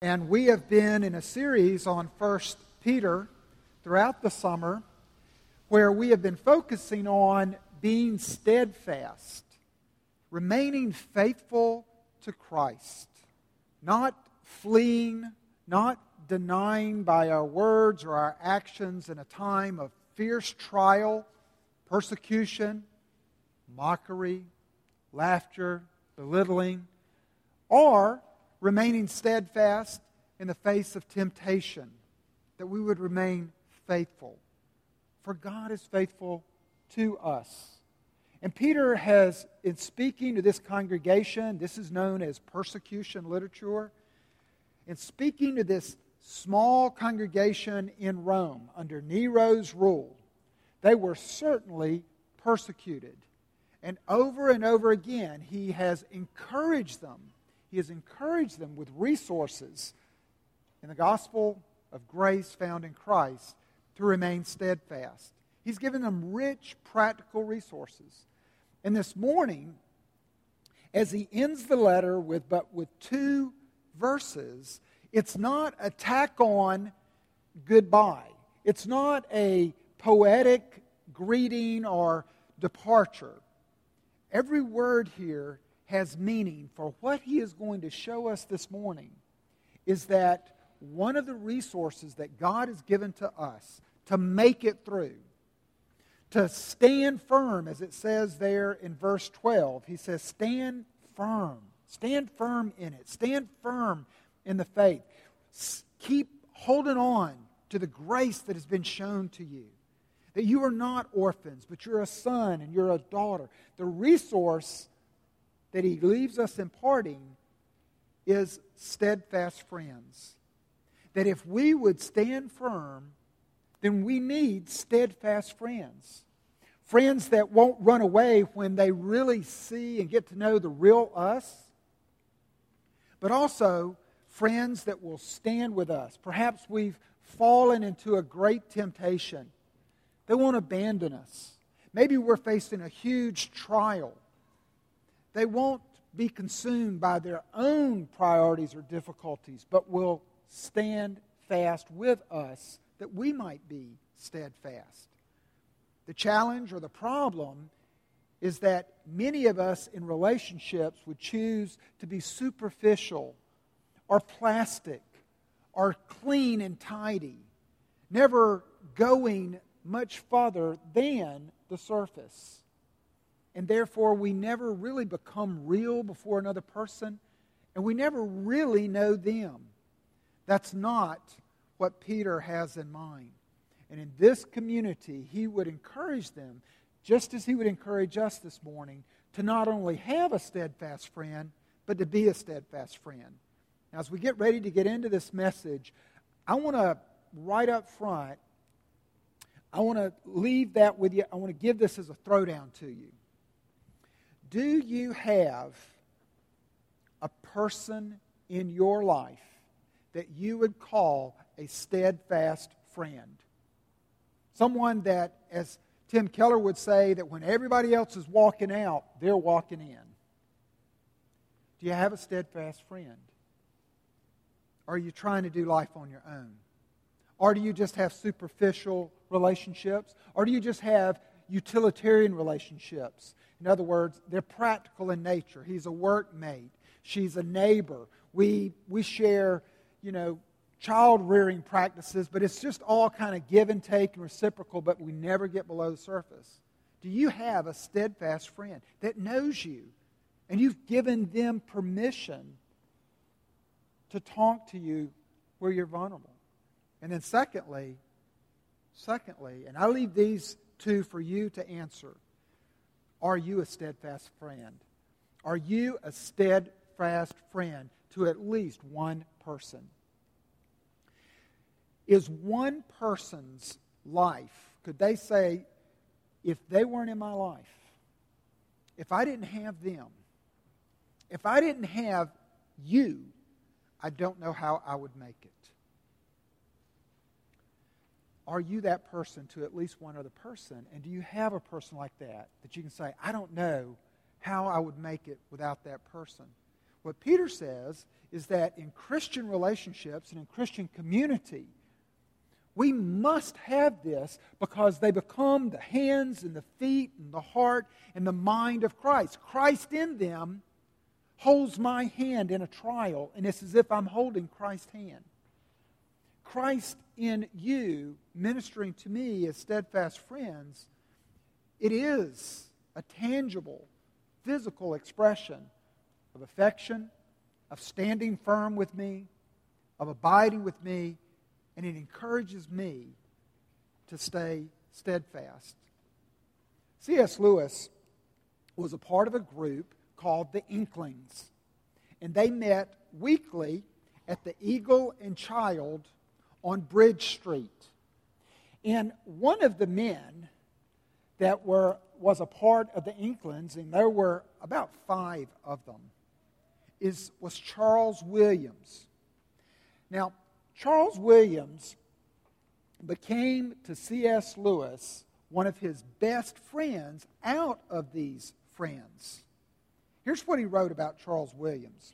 And we have been in a series on First Peter throughout the summer where we have been focusing on being steadfast, remaining faithful to Christ, not fleeing, not denying by our words or our actions in a time of fierce trial, persecution, mockery, laughter, belittling, or remaining steadfast in the face of temptation, that we would remain faithful. For God is faithful to us. And Peter has, in speaking to this congregation, this is known as persecution literature, in speaking to this small congregation in Rome under Nero's rule, they were certainly persecuted. And over and over again, he has encouraged them. He has encouraged them with resources in the gospel of grace found in Christ to remain steadfast. He's given them rich practical resources. And this morning, as he ends the letter with but with two verses, it's not a tack on goodbye. It's not a poetic greeting or departure. Every word here has meaning, for what he is going to show us this morning is that one of the resources that God has given to us to make it through, to stand firm, as it says there in verse 12, he says, Stand firm. Stand firm in it. Stand firm in the faith. Keep holding on to the grace that has been shown to you. That you are not orphans, but you're a son and you're a daughter. The resource that he leaves us imparting is steadfast friends. That if we would stand firm, then we need steadfast friends. Friends that won't run away when they really see and get to know the real us, but also friends that will stand with us. Perhaps we've fallen into a great temptation they won't abandon us. Maybe we're facing a huge trial. They won't be consumed by their own priorities or difficulties, but will stand fast with us that we might be steadfast. The challenge or the problem is that many of us in relationships would choose to be superficial or plastic or clean and tidy, never going much farther than the surface. And therefore, we never really become real before another person, and we never really know them. That's not what Peter has in mind. And in this community, he would encourage them, just as he would encourage us this morning, to not only have a steadfast friend, but to be a steadfast friend. Now, as we get ready to get into this message, I want to right up front I want to leave that with you. I want to give this as a throwdown to you. Do you have a person in your life that you would call a steadfast friend? Someone that, as Tim Keller would say, that when everybody else is walking out, they're walking in. Do you have a steadfast friend? Or are you trying to do life on your own? Or do you just have superficial relationships? Or do you just have utilitarian relationships? In other words, they're practical in nature. He's a workmate. She's a neighbor. We, we share, you know, child rearing practices, but it's just all kind of give and take and reciprocal, but we never get below the surface. Do you have a steadfast friend that knows you and you've given them permission to talk to you where you're vulnerable? And then, secondly, secondly, and I leave these two for you to answer Are you a steadfast friend? Are you a steadfast friend to at least one person? Is one person's life, could they say, if they weren't in my life, if I didn't have them, if I didn't have you, I don't know how I would make it. Are you that person to at least one other person? And do you have a person like that that you can say, I don't know how I would make it without that person? What Peter says is that in Christian relationships and in Christian community, we must have this because they become the hands and the feet and the heart and the mind of Christ. Christ in them holds my hand in a trial, and it's as if I'm holding Christ's hand. Christ in you ministering to me as steadfast friends, it is a tangible, physical expression of affection, of standing firm with me, of abiding with me, and it encourages me to stay steadfast. C.S. Lewis was a part of a group called the Inklings, and they met weekly at the Eagle and Child on Bridge Street. And one of the men that were, was a part of the Inklings, and there were about five of them, is, was Charles Williams. Now, Charles Williams became to C.S. Lewis one of his best friends out of these friends. Here's what he wrote about Charles Williams.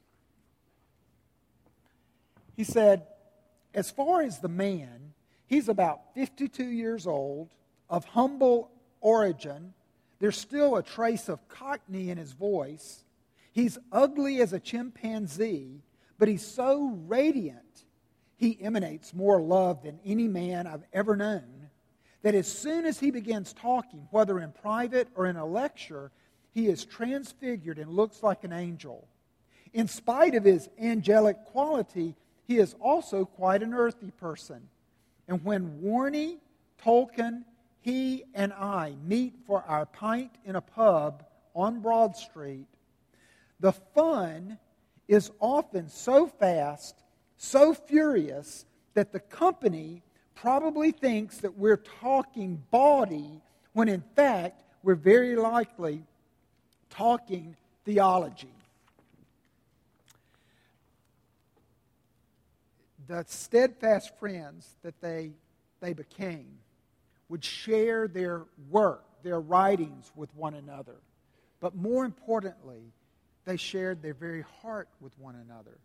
He said, as far as the man, he's about 52 years old, of humble origin. There's still a trace of cockney in his voice. He's ugly as a chimpanzee, but he's so radiant, he emanates more love than any man I've ever known. That as soon as he begins talking, whether in private or in a lecture, he is transfigured and looks like an angel. In spite of his angelic quality, he is also quite an earthy person. And when Warnie, Tolkien, he, and I meet for our pint in a pub on Broad Street, the fun is often so fast, so furious, that the company probably thinks that we're talking bawdy when in fact we're very likely talking theology. The steadfast friends that they, they became would share their work, their writings with one another. But more importantly, they shared their very heart with one another.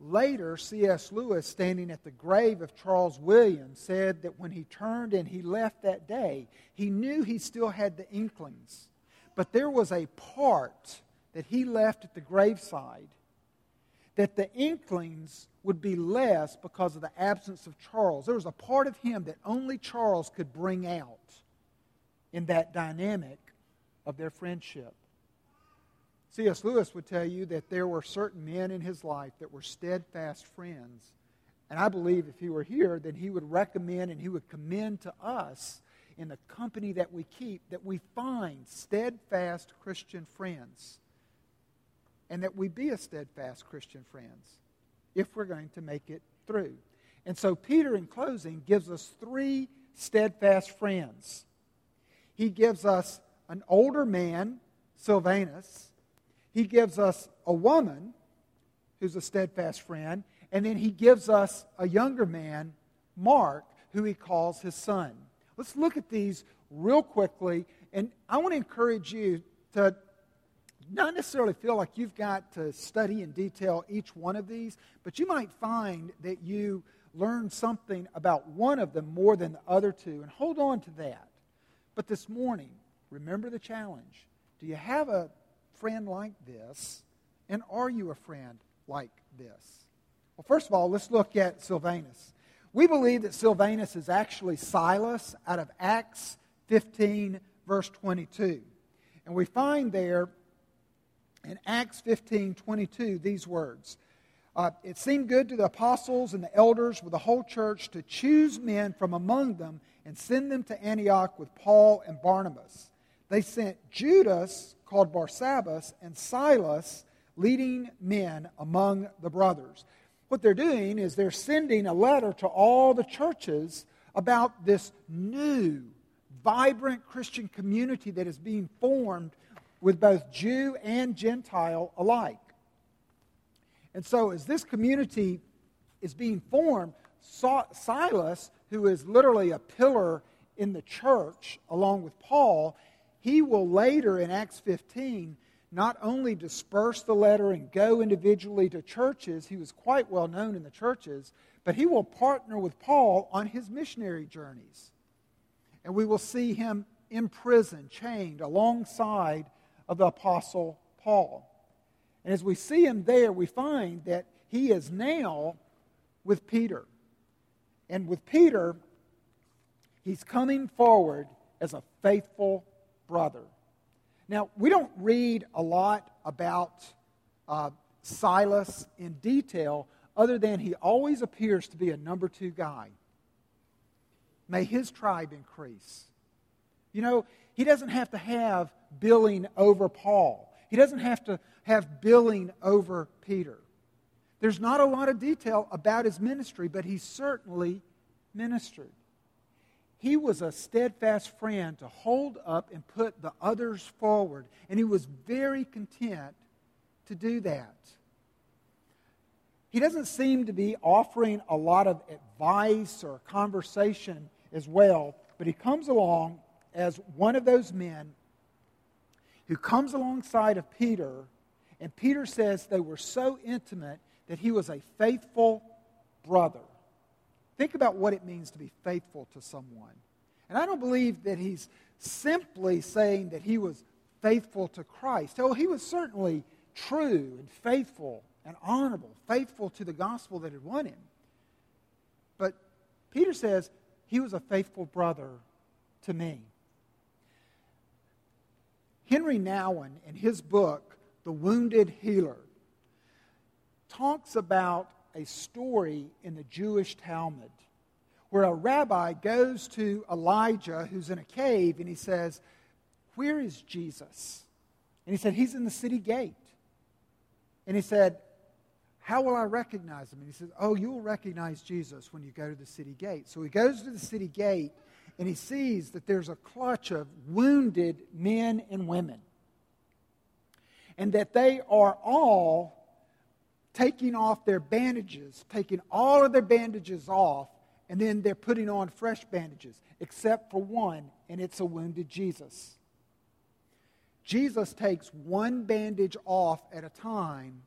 Later, C.S. Lewis, standing at the grave of Charles Williams, said that when he turned and he left that day, he knew he still had the inklings. But there was a part that he left at the graveside that the inklings would be less because of the absence of Charles. There was a part of him that only Charles could bring out in that dynamic of their friendship. C.S. Lewis would tell you that there were certain men in his life that were steadfast friends. And I believe if he were here, then he would recommend and he would commend to us in the company that we keep that we find steadfast Christian friends and that we be a steadfast Christian friends if we're going to make it through. And so, Peter, in closing, gives us three steadfast friends. He gives us an older man, Silvanus. He gives us a woman who's a steadfast friend. And then he gives us a younger man, Mark, who he calls his son. Let's look at these real quickly. And I want to encourage you to not necessarily feel like you've got to study in detail each one of these, but you might find that you learn something about one of them more than the other two, and hold on to that. But this morning, remember the challenge. Do you have a friend like this, and are you a friend like this? Well, first of all, let's look at Silvanus. We believe that Silvanus is actually Silas out of Acts 15, verse 22. And we find there in Acts 15 22 these words. Uh, it seemed good to the apostles and the elders with the whole church to choose men from among them and send them to Antioch with Paul and Barnabas. They sent Judas, called Barsabbas, and Silas, leading men among the brothers. What they're doing is they're sending a letter to all the churches about this new, vibrant Christian community that is being formed with both Jew and Gentile alike. And so, as this community is being formed, Silas, who is literally a pillar in the church along with Paul, he will later in Acts 15 not only disperse the letter and go individually to churches, he was quite well known in the churches, but he will partner with Paul on his missionary journeys. And we will see him in prison, chained alongside of the Apostle Paul. And as we see him there, we find that he is now with Peter. And with Peter, he's coming forward as a faithful brother. Now, we don't read a lot about uh, Silas in detail, other than he always appears to be a number two guy. May his tribe increase. You know, he doesn't have to have billing over Paul, he doesn't have to have billing over Peter. There's not a lot of detail about his ministry, but he certainly ministered. He was a steadfast friend to hold up and put the others forward, and he was very content to do that. He doesn't seem to be offering a lot of advice or conversation as well, but he comes along as one of those men who comes alongside of Peter, and Peter says they were so intimate that he was a faithful brother. Think about what it means to be faithful to someone. And I don't believe that he's simply saying that he was faithful to Christ. Oh, he was certainly true and faithful and honorable, faithful to the gospel that had won him. But Peter says he was a faithful brother to me. Henry Nouwen, in his book, The Wounded Healer, talks about a story in the Jewish Talmud where a rabbi goes to Elijah, who's in a cave, and he says, Where is Jesus? And he said, He's in the city gate. And he said, How will I recognize him? And he says, Oh, you'll recognize Jesus when you go to the city gate. So he goes to the city gate and he sees that there's a clutch of wounded men and women. And that they are all taking off their bandages, taking all of their bandages off, and then they're putting on fresh bandages, except for one, and it's a wounded Jesus. Jesus takes one bandage off at a time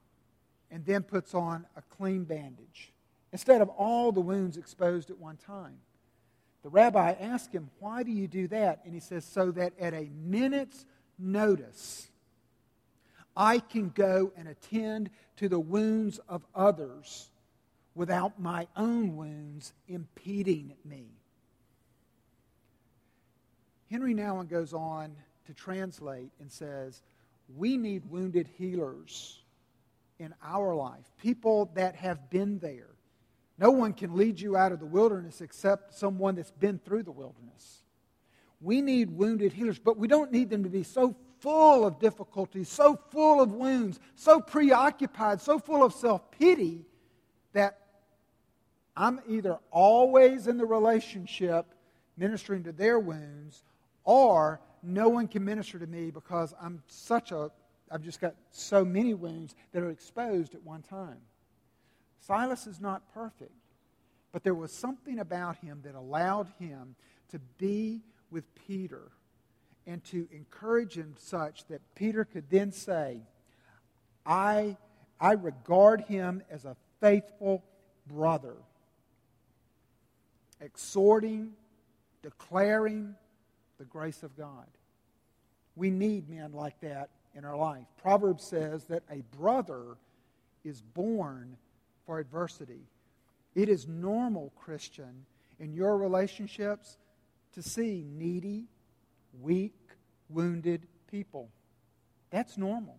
and then puts on a clean bandage instead of all the wounds exposed at one time. The rabbi asked him, Why do you do that? And he says, So that at a minute's notice, I can go and attend to the wounds of others without my own wounds impeding me. Henry Nouwen goes on to translate and says, We need wounded healers in our life, people that have been there. No one can lead you out of the wilderness except someone that's been through the wilderness. We need wounded healers, but we don't need them to be so full of difficulties, so full of wounds, so preoccupied, so full of self pity that I'm either always in the relationship ministering to their wounds or no one can minister to me because I'm such a, I've just got so many wounds that are exposed at one time. Silas is not perfect, but there was something about him that allowed him to be with Peter and to encourage him such that Peter could then say, I, I regard him as a faithful brother, exhorting, declaring the grace of God. We need men like that in our life. Proverbs says that a brother is born for adversity. It is normal, Christian, in your relationships to see needy, weak, wounded people. That's normal.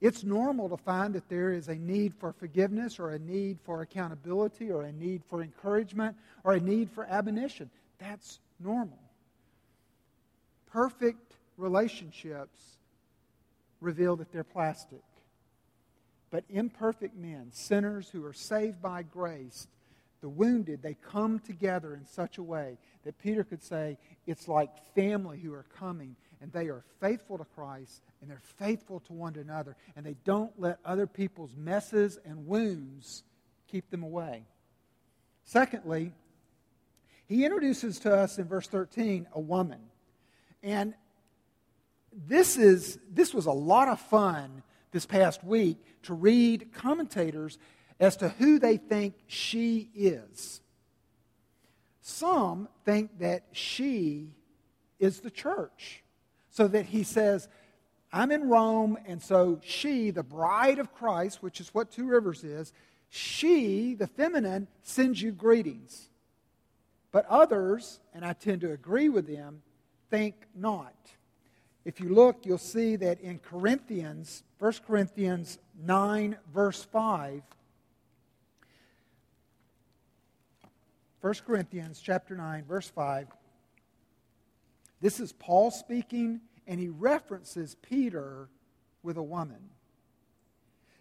It's normal to find that there is a need for forgiveness or a need for accountability or a need for encouragement or a need for admonition. That's normal. Perfect relationships reveal that they're plastic. But imperfect men, sinners who are saved by grace, the wounded, they come together in such a way that Peter could say it's like family who are coming and they are faithful to Christ and they're faithful to one another and they don't let other people's messes and wounds keep them away. Secondly, he introduces to us in verse 13 a woman. And this, is, this was a lot of fun this past week to read commentators as to who they think she is. Some think that she is the church. So that he says, I'm in Rome, and so she, the bride of Christ, which is what Two Rivers is, she, the feminine, sends you greetings. But others, and I tend to agree with them, think not. If you look, you'll see that in Corinthians, 1 Corinthians 9, verse 5, 1 Corinthians chapter 9, verse 5, this is Paul speaking, and he references Peter with a woman.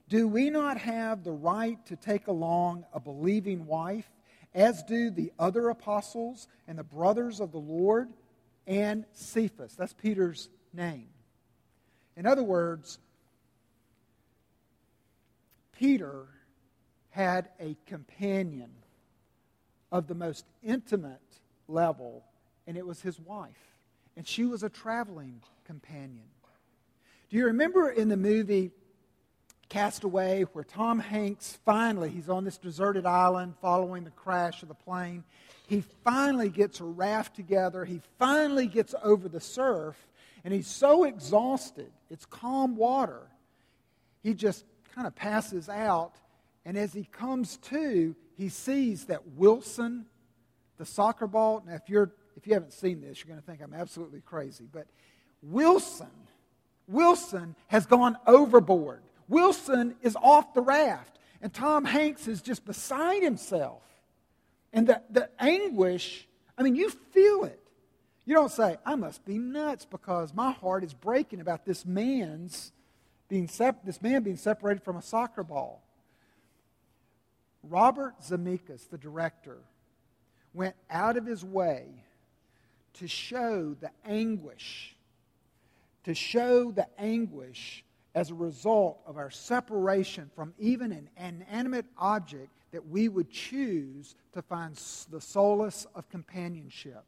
Do we not have the right to take along a believing wife, as do the other apostles and the brothers of the Lord and Cephas? That's Peter's name. In other words, Peter had a companion of the most intimate level, and it was his wife. And she was a traveling companion. Do you remember in the movie Castaway where Tom Hanks finally, he's on this deserted island following the crash of the plane. He finally gets a raft together. He finally gets over the surf. And he's so exhausted, it's calm water. He just kind of passes out. And as he comes to, he sees that Wilson, the soccer ball. Now, if, you're, if you haven't seen this, you're going to think I'm absolutely crazy. But Wilson, Wilson has gone overboard. Wilson is off the raft. And Tom Hanks is just beside himself. And the, the anguish, I mean, you feel it. You don't say, I must be nuts because my heart is breaking about this man's being sep- this man being separated from a soccer ball. Robert Zemeckis, the director, went out of his way to show the anguish, to show the anguish as a result of our separation from even an inanimate object that we would choose to find the solace of companionship.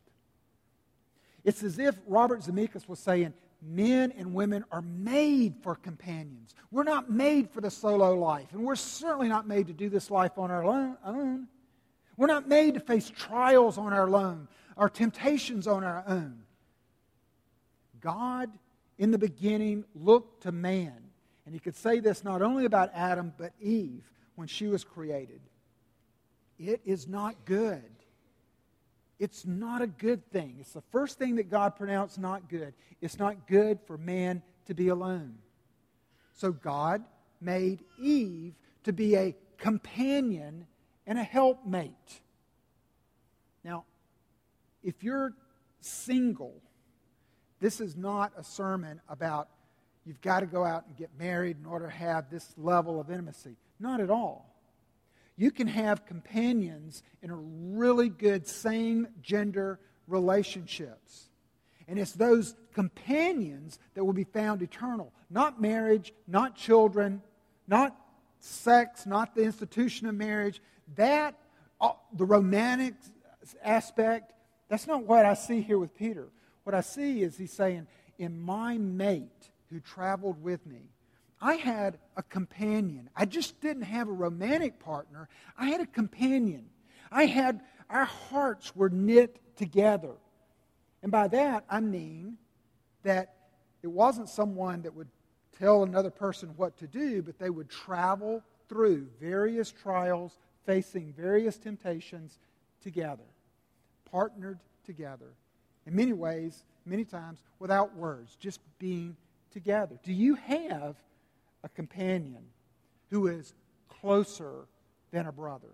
It's as if Robert Zemeckis was saying, men and women are made for companions. We're not made for the solo life, and we're certainly not made to do this life on our own. We're not made to face trials on our own, our temptations on our own. God, in the beginning, looked to man, and he could say this not only about Adam, but Eve when she was created. It is not good it's not a good thing. It's the first thing that God pronounced not good. It's not good for man to be alone. So God made Eve to be a companion and a helpmate. Now, if you're single, this is not a sermon about you've got to go out and get married in order to have this level of intimacy. Not at all you can have companions in a really good same gender relationships. And it's those companions that will be found eternal. Not marriage, not children, not sex, not the institution of marriage. That, uh, the romantic aspect, that's not what I see here with Peter. What I see is he's saying, in my mate who traveled with me, I had a companion. I just didn't have a romantic partner. I had a companion. I had, our hearts were knit together. And by that, I mean that it wasn't someone that would tell another person what to do, but they would travel through various trials, facing various temptations together, partnered together. In many ways, many times, without words, just being together. Do you have a companion who is closer than a brother?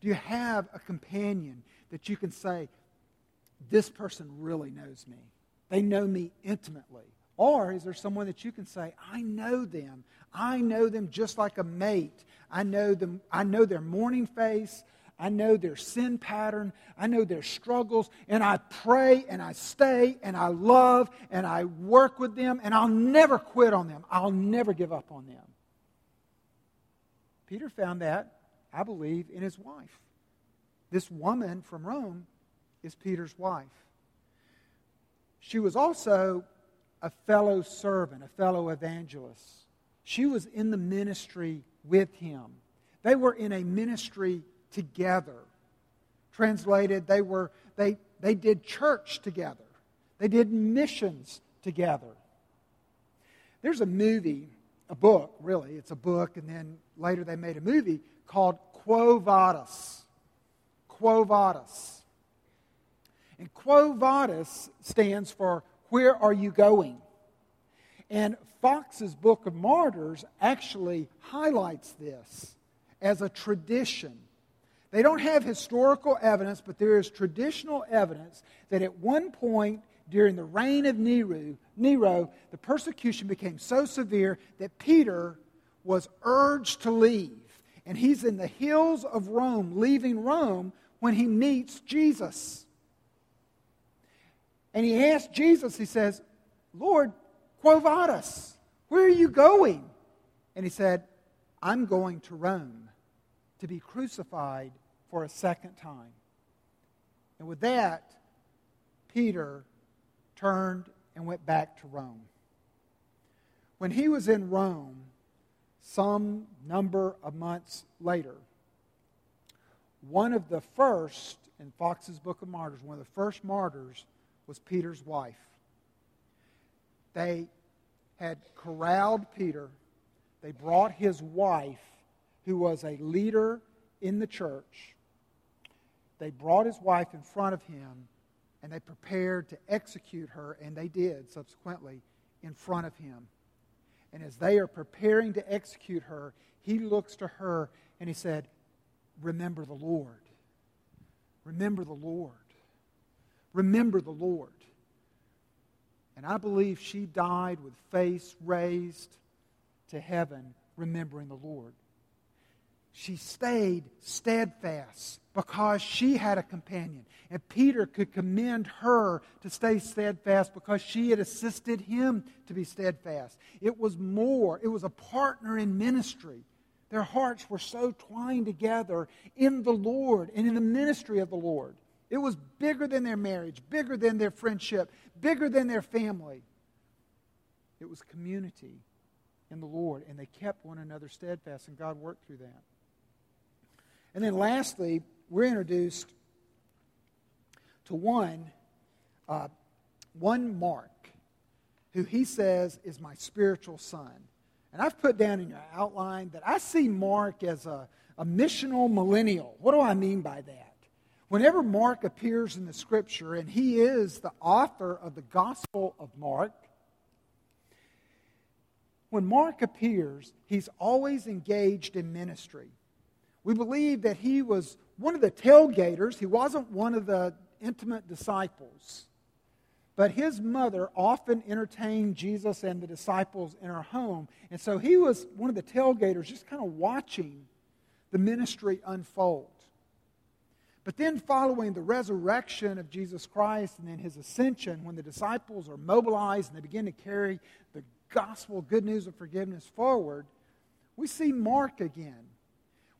Do you have a companion that you can say, this person really knows me? They know me intimately. Or is there someone that you can say, I know them. I know them just like a mate. I know them, I know their morning face. I know their sin pattern. I know their struggles. And I pray and I stay and I love and I work with them and I'll never quit on them. I'll never give up on them. Peter found that, I believe, in his wife. This woman from Rome is Peter's wife. She was also a fellow servant, a fellow evangelist. She was in the ministry with him. They were in a ministry together. Translated, they, were, they, they did church together, they did missions together. There's a movie, a book, really. It's a book, and then later they made a movie called Quo Vadis. Quo Vadis. And Quo Vadis stands for Where Are You Going? And Fox's Book of Martyrs actually highlights this as a tradition. They don't have historical evidence, but there is traditional evidence that at one point during the reign of Nero, Nero, the persecution became so severe that Peter was urged to leave. And he's in the hills of Rome, leaving Rome, when he meets Jesus. And he asks Jesus, he says, Lord, quo vadis? Where are you going? And he said, I'm going to Rome to be crucified for a second time. And with that, Peter turned and went back to Rome. When he was in Rome, some number of months later, one of the first in Fox's Book of Martyrs, one of the first martyrs was Peter's wife. They had corralled Peter. They brought his wife, who was a leader in the church. They brought his wife in front of him and they prepared to execute her, and they did subsequently in front of him. And as they are preparing to execute her, he looks to her and he said, Remember the Lord. Remember the Lord. Remember the Lord. And I believe she died with face raised to heaven, remembering the Lord. She stayed steadfast because she had a companion. And Peter could commend her to stay steadfast because she had assisted him to be steadfast. It was more, it was a partner in ministry. Their hearts were so twined together in the Lord and in the ministry of the Lord. It was bigger than their marriage, bigger than their friendship, bigger than their family. It was community in the Lord, and they kept one another steadfast, and God worked through that. And then lastly, we're introduced to one, uh, one Mark, who he says is my spiritual son. And I've put down in your outline that I see Mark as a, a missional millennial. What do I mean by that? Whenever Mark appears in the scripture, and he is the author of the Gospel of Mark, when Mark appears, he's always engaged in ministry. We believe that he was one of the tailgaters. He wasn't one of the intimate disciples. But his mother often entertained Jesus and the disciples in her home. And so he was one of the tailgaters, just kind of watching the ministry unfold. But then, following the resurrection of Jesus Christ and then his ascension, when the disciples are mobilized and they begin to carry the gospel, good news of forgiveness forward, we see Mark again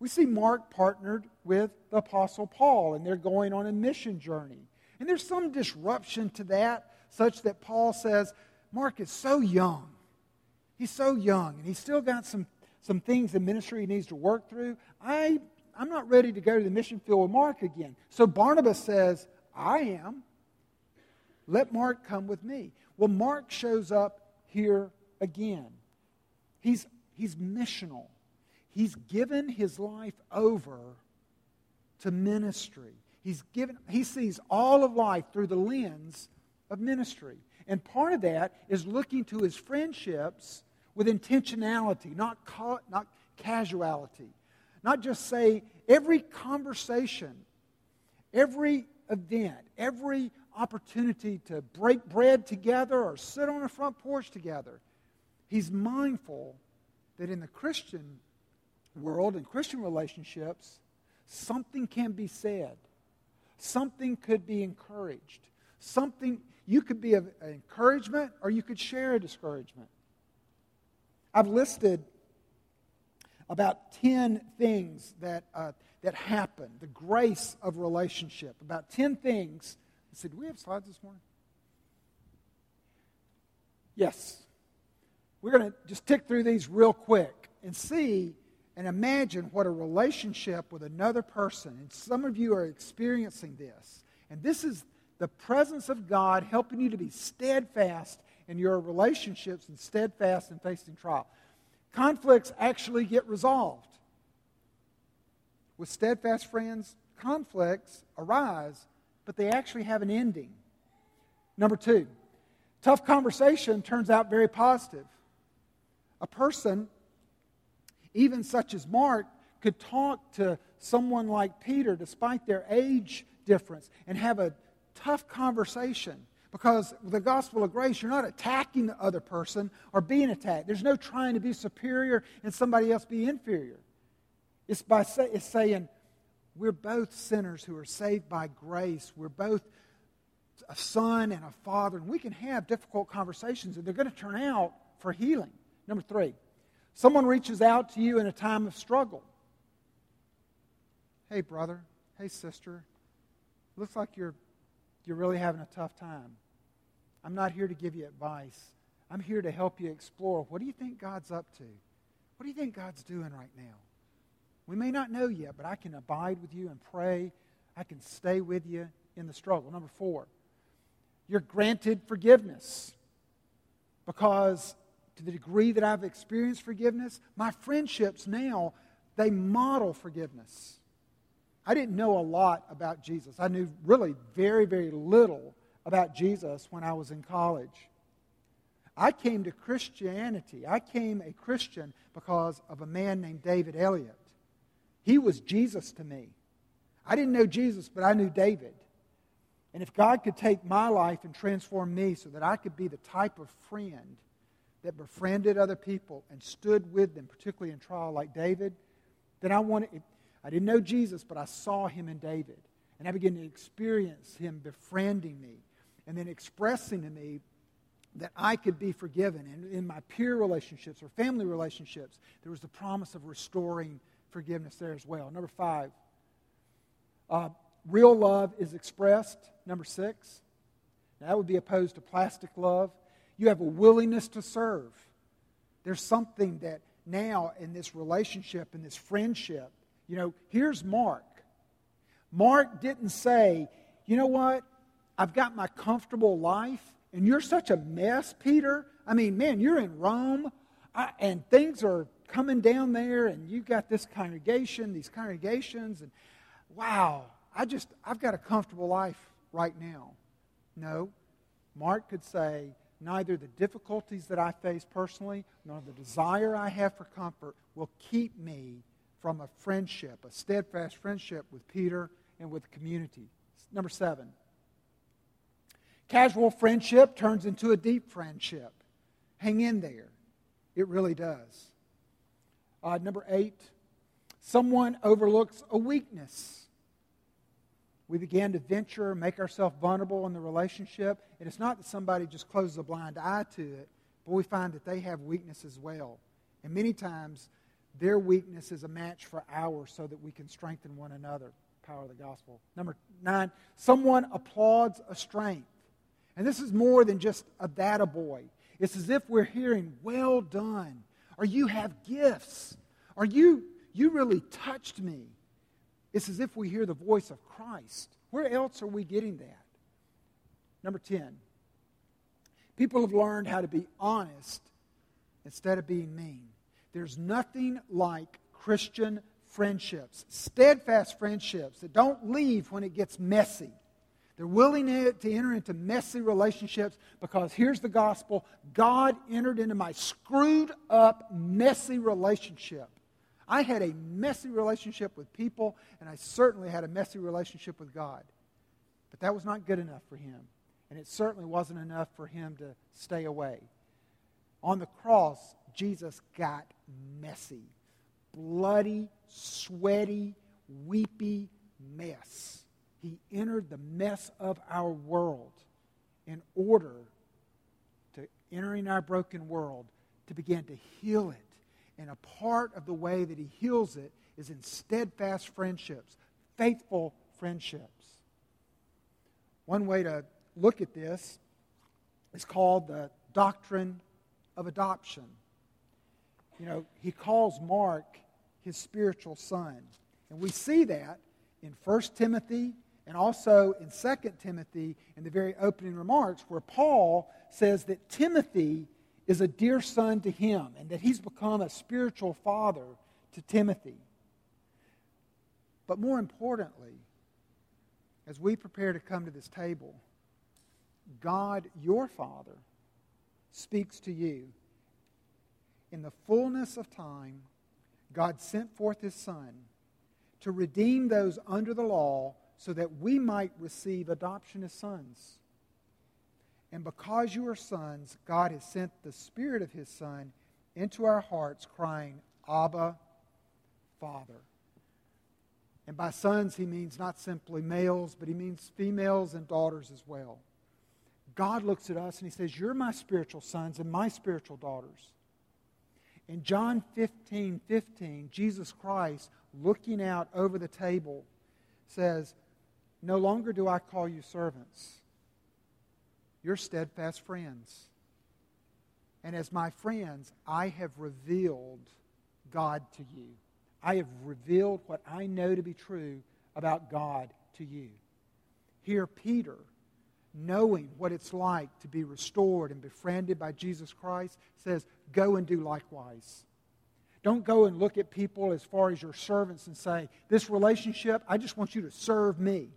we see Mark partnered with the Apostle Paul, and they're going on a mission journey. And there's some disruption to that, such that Paul says, Mark is so young. He's so young, and he's still got some, some things in ministry he needs to work through. I, I'm not ready to go to the mission field with Mark again. So Barnabas says, I am. Let Mark come with me. Well, Mark shows up here again. He's, he's missional. He's given his life over to ministry. He's given, he sees all of life through the lens of ministry. And part of that is looking to his friendships with intentionality, not, ca- not casuality. Not just say every conversation, every event, every opportunity to break bread together or sit on a front porch together. He's mindful that in the Christian world and Christian relationships, something can be said. Something could be encouraged. Something, you could be an encouragement or you could share a discouragement. I've listed about 10 things that, uh, that happen, the grace of relationship. About 10 things. I said, do we have slides this morning? Yes. We're going to just tick through these real quick and see and imagine what a relationship with another person, and some of you are experiencing this. And this is the presence of God helping you to be steadfast in your relationships and steadfast in facing trial. Conflicts actually get resolved. With steadfast friends, conflicts arise, but they actually have an ending. Number two, tough conversation turns out very positive. A person, even such as Mark, could talk to someone like Peter, despite their age difference, and have a tough conversation. Because with the gospel of grace, you're not attacking the other person or being attacked. There's no trying to be superior and somebody else be inferior. It's by say, it's saying, we're both sinners who are saved by grace. We're both a son and a father, and we can have difficult conversations, and they're going to turn out for healing. Number three, someone reaches out to you in a time of struggle. Hey, brother. Hey, sister. Looks like you're, you're really having a tough time. I'm not here to give you advice. I'm here to help you explore what do you think God's up to? What do you think God's doing right now? We may not know yet, but I can abide with you and pray. I can stay with you in the struggle. Number four, you're granted forgiveness because to the degree that I've experienced forgiveness, my friendships now, they model forgiveness. I didn't know a lot about Jesus. I knew really very, very little about Jesus when I was in college. I came to Christianity. I came a Christian because of a man named David Elliott. He was Jesus to me. I didn't know Jesus, but I knew David. And if God could take my life and transform me so that I could be the type of friend that befriended other people and stood with them, particularly in trial like David, then I wanted, I didn't know Jesus, but I saw him in David. And I began to experience him befriending me and then expressing to me that I could be forgiven. And in my peer relationships or family relationships, there was the promise of restoring forgiveness there as well. Number five, uh, real love is expressed. Number six, that would be opposed to plastic love. You have a willingness to serve. There's something that now in this relationship, in this friendship, you know, here's Mark. Mark didn't say, you know what? I've got my comfortable life, and you're such a mess, Peter. I mean, man, you're in Rome, I, and things are coming down there and you've got this congregation, these congregations, and wow, I just, I've got a comfortable life right now. No. Mark could say, neither the difficulties that I face personally nor the desire I have for comfort will keep me from a friendship, a steadfast friendship with Peter and with the community. Number seven, casual friendship turns into a deep friendship. Hang in there. It really does. Uh, number eight, someone overlooks a weakness. We began to venture, make ourselves vulnerable in the relationship. And it's not that somebody just closes a blind eye to it, but we find that they have weakness as well. And many times, their weakness is a match for ours so that we can strengthen one another. Power of the gospel. Number nine, someone applauds a strength. And this is more than just a data boy. It's as if we're hearing, well done or you have gifts, or you, you really touched me. It's as if we hear the voice of Christ. Where else are we getting that? Number 10, people have learned how to be honest instead of being mean. There's nothing like Christian friendships, steadfast friendships that don't leave when it gets messy. They're willing to enter into messy relationships because here's the gospel God entered into my screwed up, messy relationship. I had a messy relationship with people, and I certainly had a messy relationship with God. But that was not good enough for him. And it certainly wasn't enough for him to stay away. On the cross, Jesus got messy. Bloody, sweaty, weepy mess. He entered the mess of our world in order to entering our broken world to begin to heal it. And a part of the way that he heals it is in steadfast friendships, faithful friendships. One way to look at this is called the, doctrine of adoption. You know, he calls Mark his spiritual son. And we see that in 1 Timothy and also in 2 Timothy in the very opening remarks, where Paul says that Timothy is a dear son to him and that he's become a spiritual father to Timothy. But more importantly, as we prepare to come to this table, God, your Father, speaks to you. In the fullness of time, God sent forth his Son to redeem those under the law so that we might receive adoption as sons. And because you are sons, God has sent the Spirit of his Son into our hearts, crying, Abba, Father. And by sons, he means not simply males, but he means females and daughters as well. God looks at us and he says, You're my spiritual sons and my spiritual daughters. In John 15 15, Jesus Christ, looking out over the table, says, No longer do I call you servants. You're steadfast friends. And as my friends, I have revealed God to you. I have revealed what I know to be true about God to you. Here, Peter, knowing what it's like to be restored and befriended by Jesus Christ, says, Go and do likewise. Don't go and look at people as far as your servants and say, This relationship, I just want you to serve me.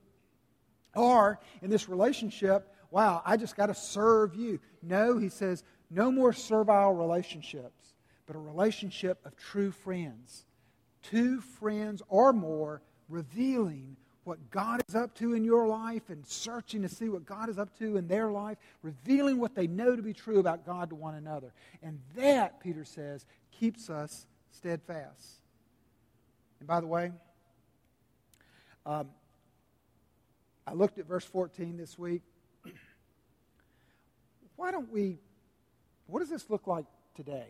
Or in this relationship, wow, I just got to serve you. No, he says, no more servile relationships, but a relationship of true friends two friends or more revealing what God is up to in your life and searching to see what God is up to in their life, revealing what they know to be true about God to one another. And that, Peter says, keeps us steadfast. And by the way, um, I looked at verse 14 this week. Why don't we, what does this look like today?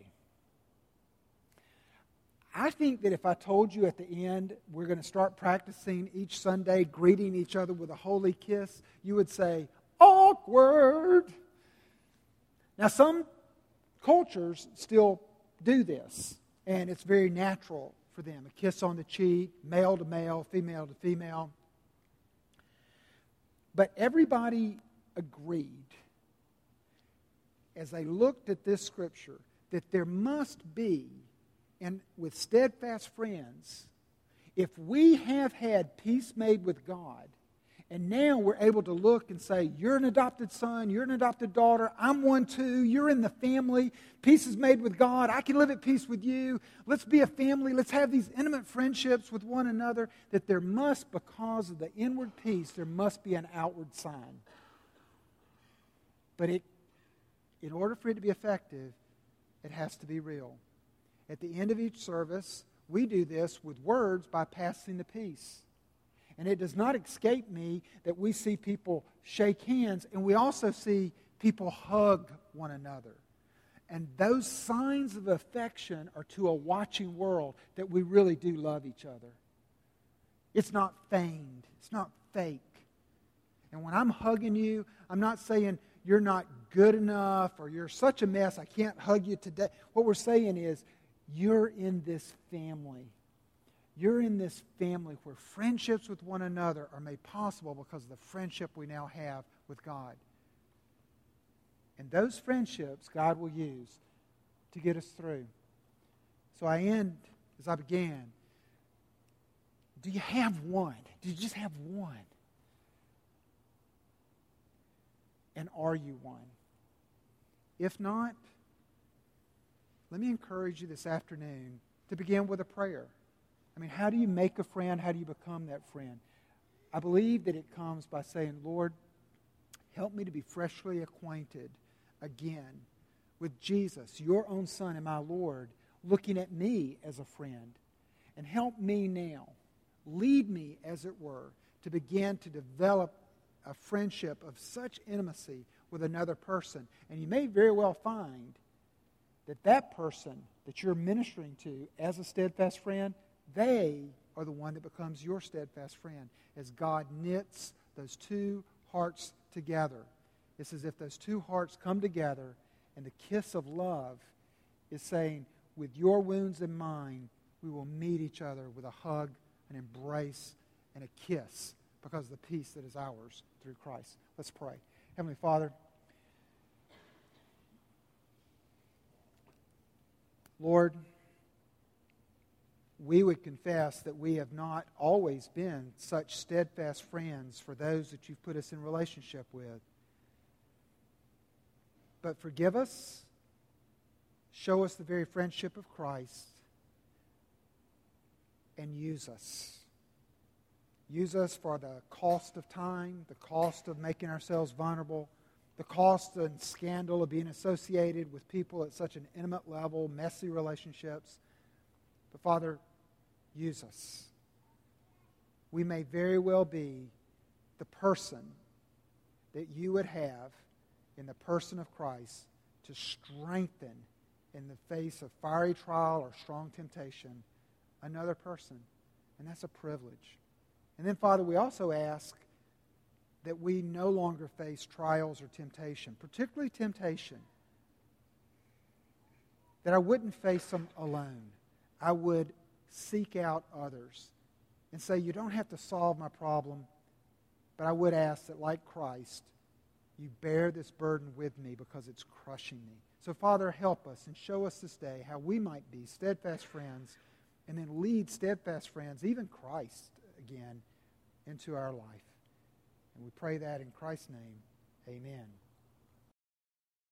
I think that if I told you at the end we're going to start practicing each Sunday greeting each other with a holy kiss, you would say, awkward. Now, some cultures still do this, and it's very natural for them a kiss on the cheek, male to male, female to female. But everybody agreed as they looked at this scripture that there must be and with steadfast friends, if we have had peace made with God, and now we're able to look and say, You're an adopted son, you're an adopted daughter, I'm one too, you're in the family, peace is made with God, I can live at peace with you, let's be a family, let's have these intimate friendships with one another, that there must, because of the inward peace, there must be an outward sign. But it, in order for it to be effective, it has to be real. At the end of each service, we do this with words by passing the peace. And it does not escape me that we see people shake hands and we also see people hug one another. And those signs of affection are to a watching world that we really do love each other. It's not feigned, it's not fake. And when I'm hugging you, I'm not saying you're not good enough or you're such a mess, I can't hug you today. What we're saying is, you're in this family. You're in this family where friendships with one another are made possible because of the friendship we now have with God. And those friendships God will use to get us through. So I end as I began. Do you have one? Do you just have one? And are you one? If not, let me encourage you this afternoon to begin with a prayer. I mean, how do you make a friend? How do you become that friend? I believe that it comes by saying, Lord, help me to be freshly acquainted again with Jesus, your own Son and my Lord, looking at me as a friend. And help me now, lead me, as it were, to begin to develop a friendship of such intimacy with another person. And you may very well find that that person that you're ministering to as a steadfast friend, they are the one that becomes your steadfast friend as God knits those two hearts together. It's as if those two hearts come together And the kiss of love is saying, with your wounds and mine, we will meet each other with a hug, an embrace, and a kiss because of the peace that is ours through Christ. Let's pray. Heavenly Father, Lord, we would confess that we have not always been such steadfast friends for those that you've put us in relationship with. But forgive us, show us the very friendship of Christ, and use us. Use us for the cost of time, the cost of making ourselves vulnerable, the cost and scandal of being associated with people at such an intimate level, messy relationships. But Father, use us. We may very well be the person that you would have in the person of Christ to strengthen in the face of fiery trial or strong temptation another person. And that's a privilege. And then, Father, we also ask that we no longer face trials or temptation, particularly temptation, that I wouldn't face them alone. I would seek out others and say, You don't have to solve my problem, but I would ask that, like Christ, you bear this burden with me because it's crushing me. So, Father, help us and show us this day how we might be steadfast friends and then lead steadfast friends, even Christ, again, into our life. And we pray that in Christ's name. Amen.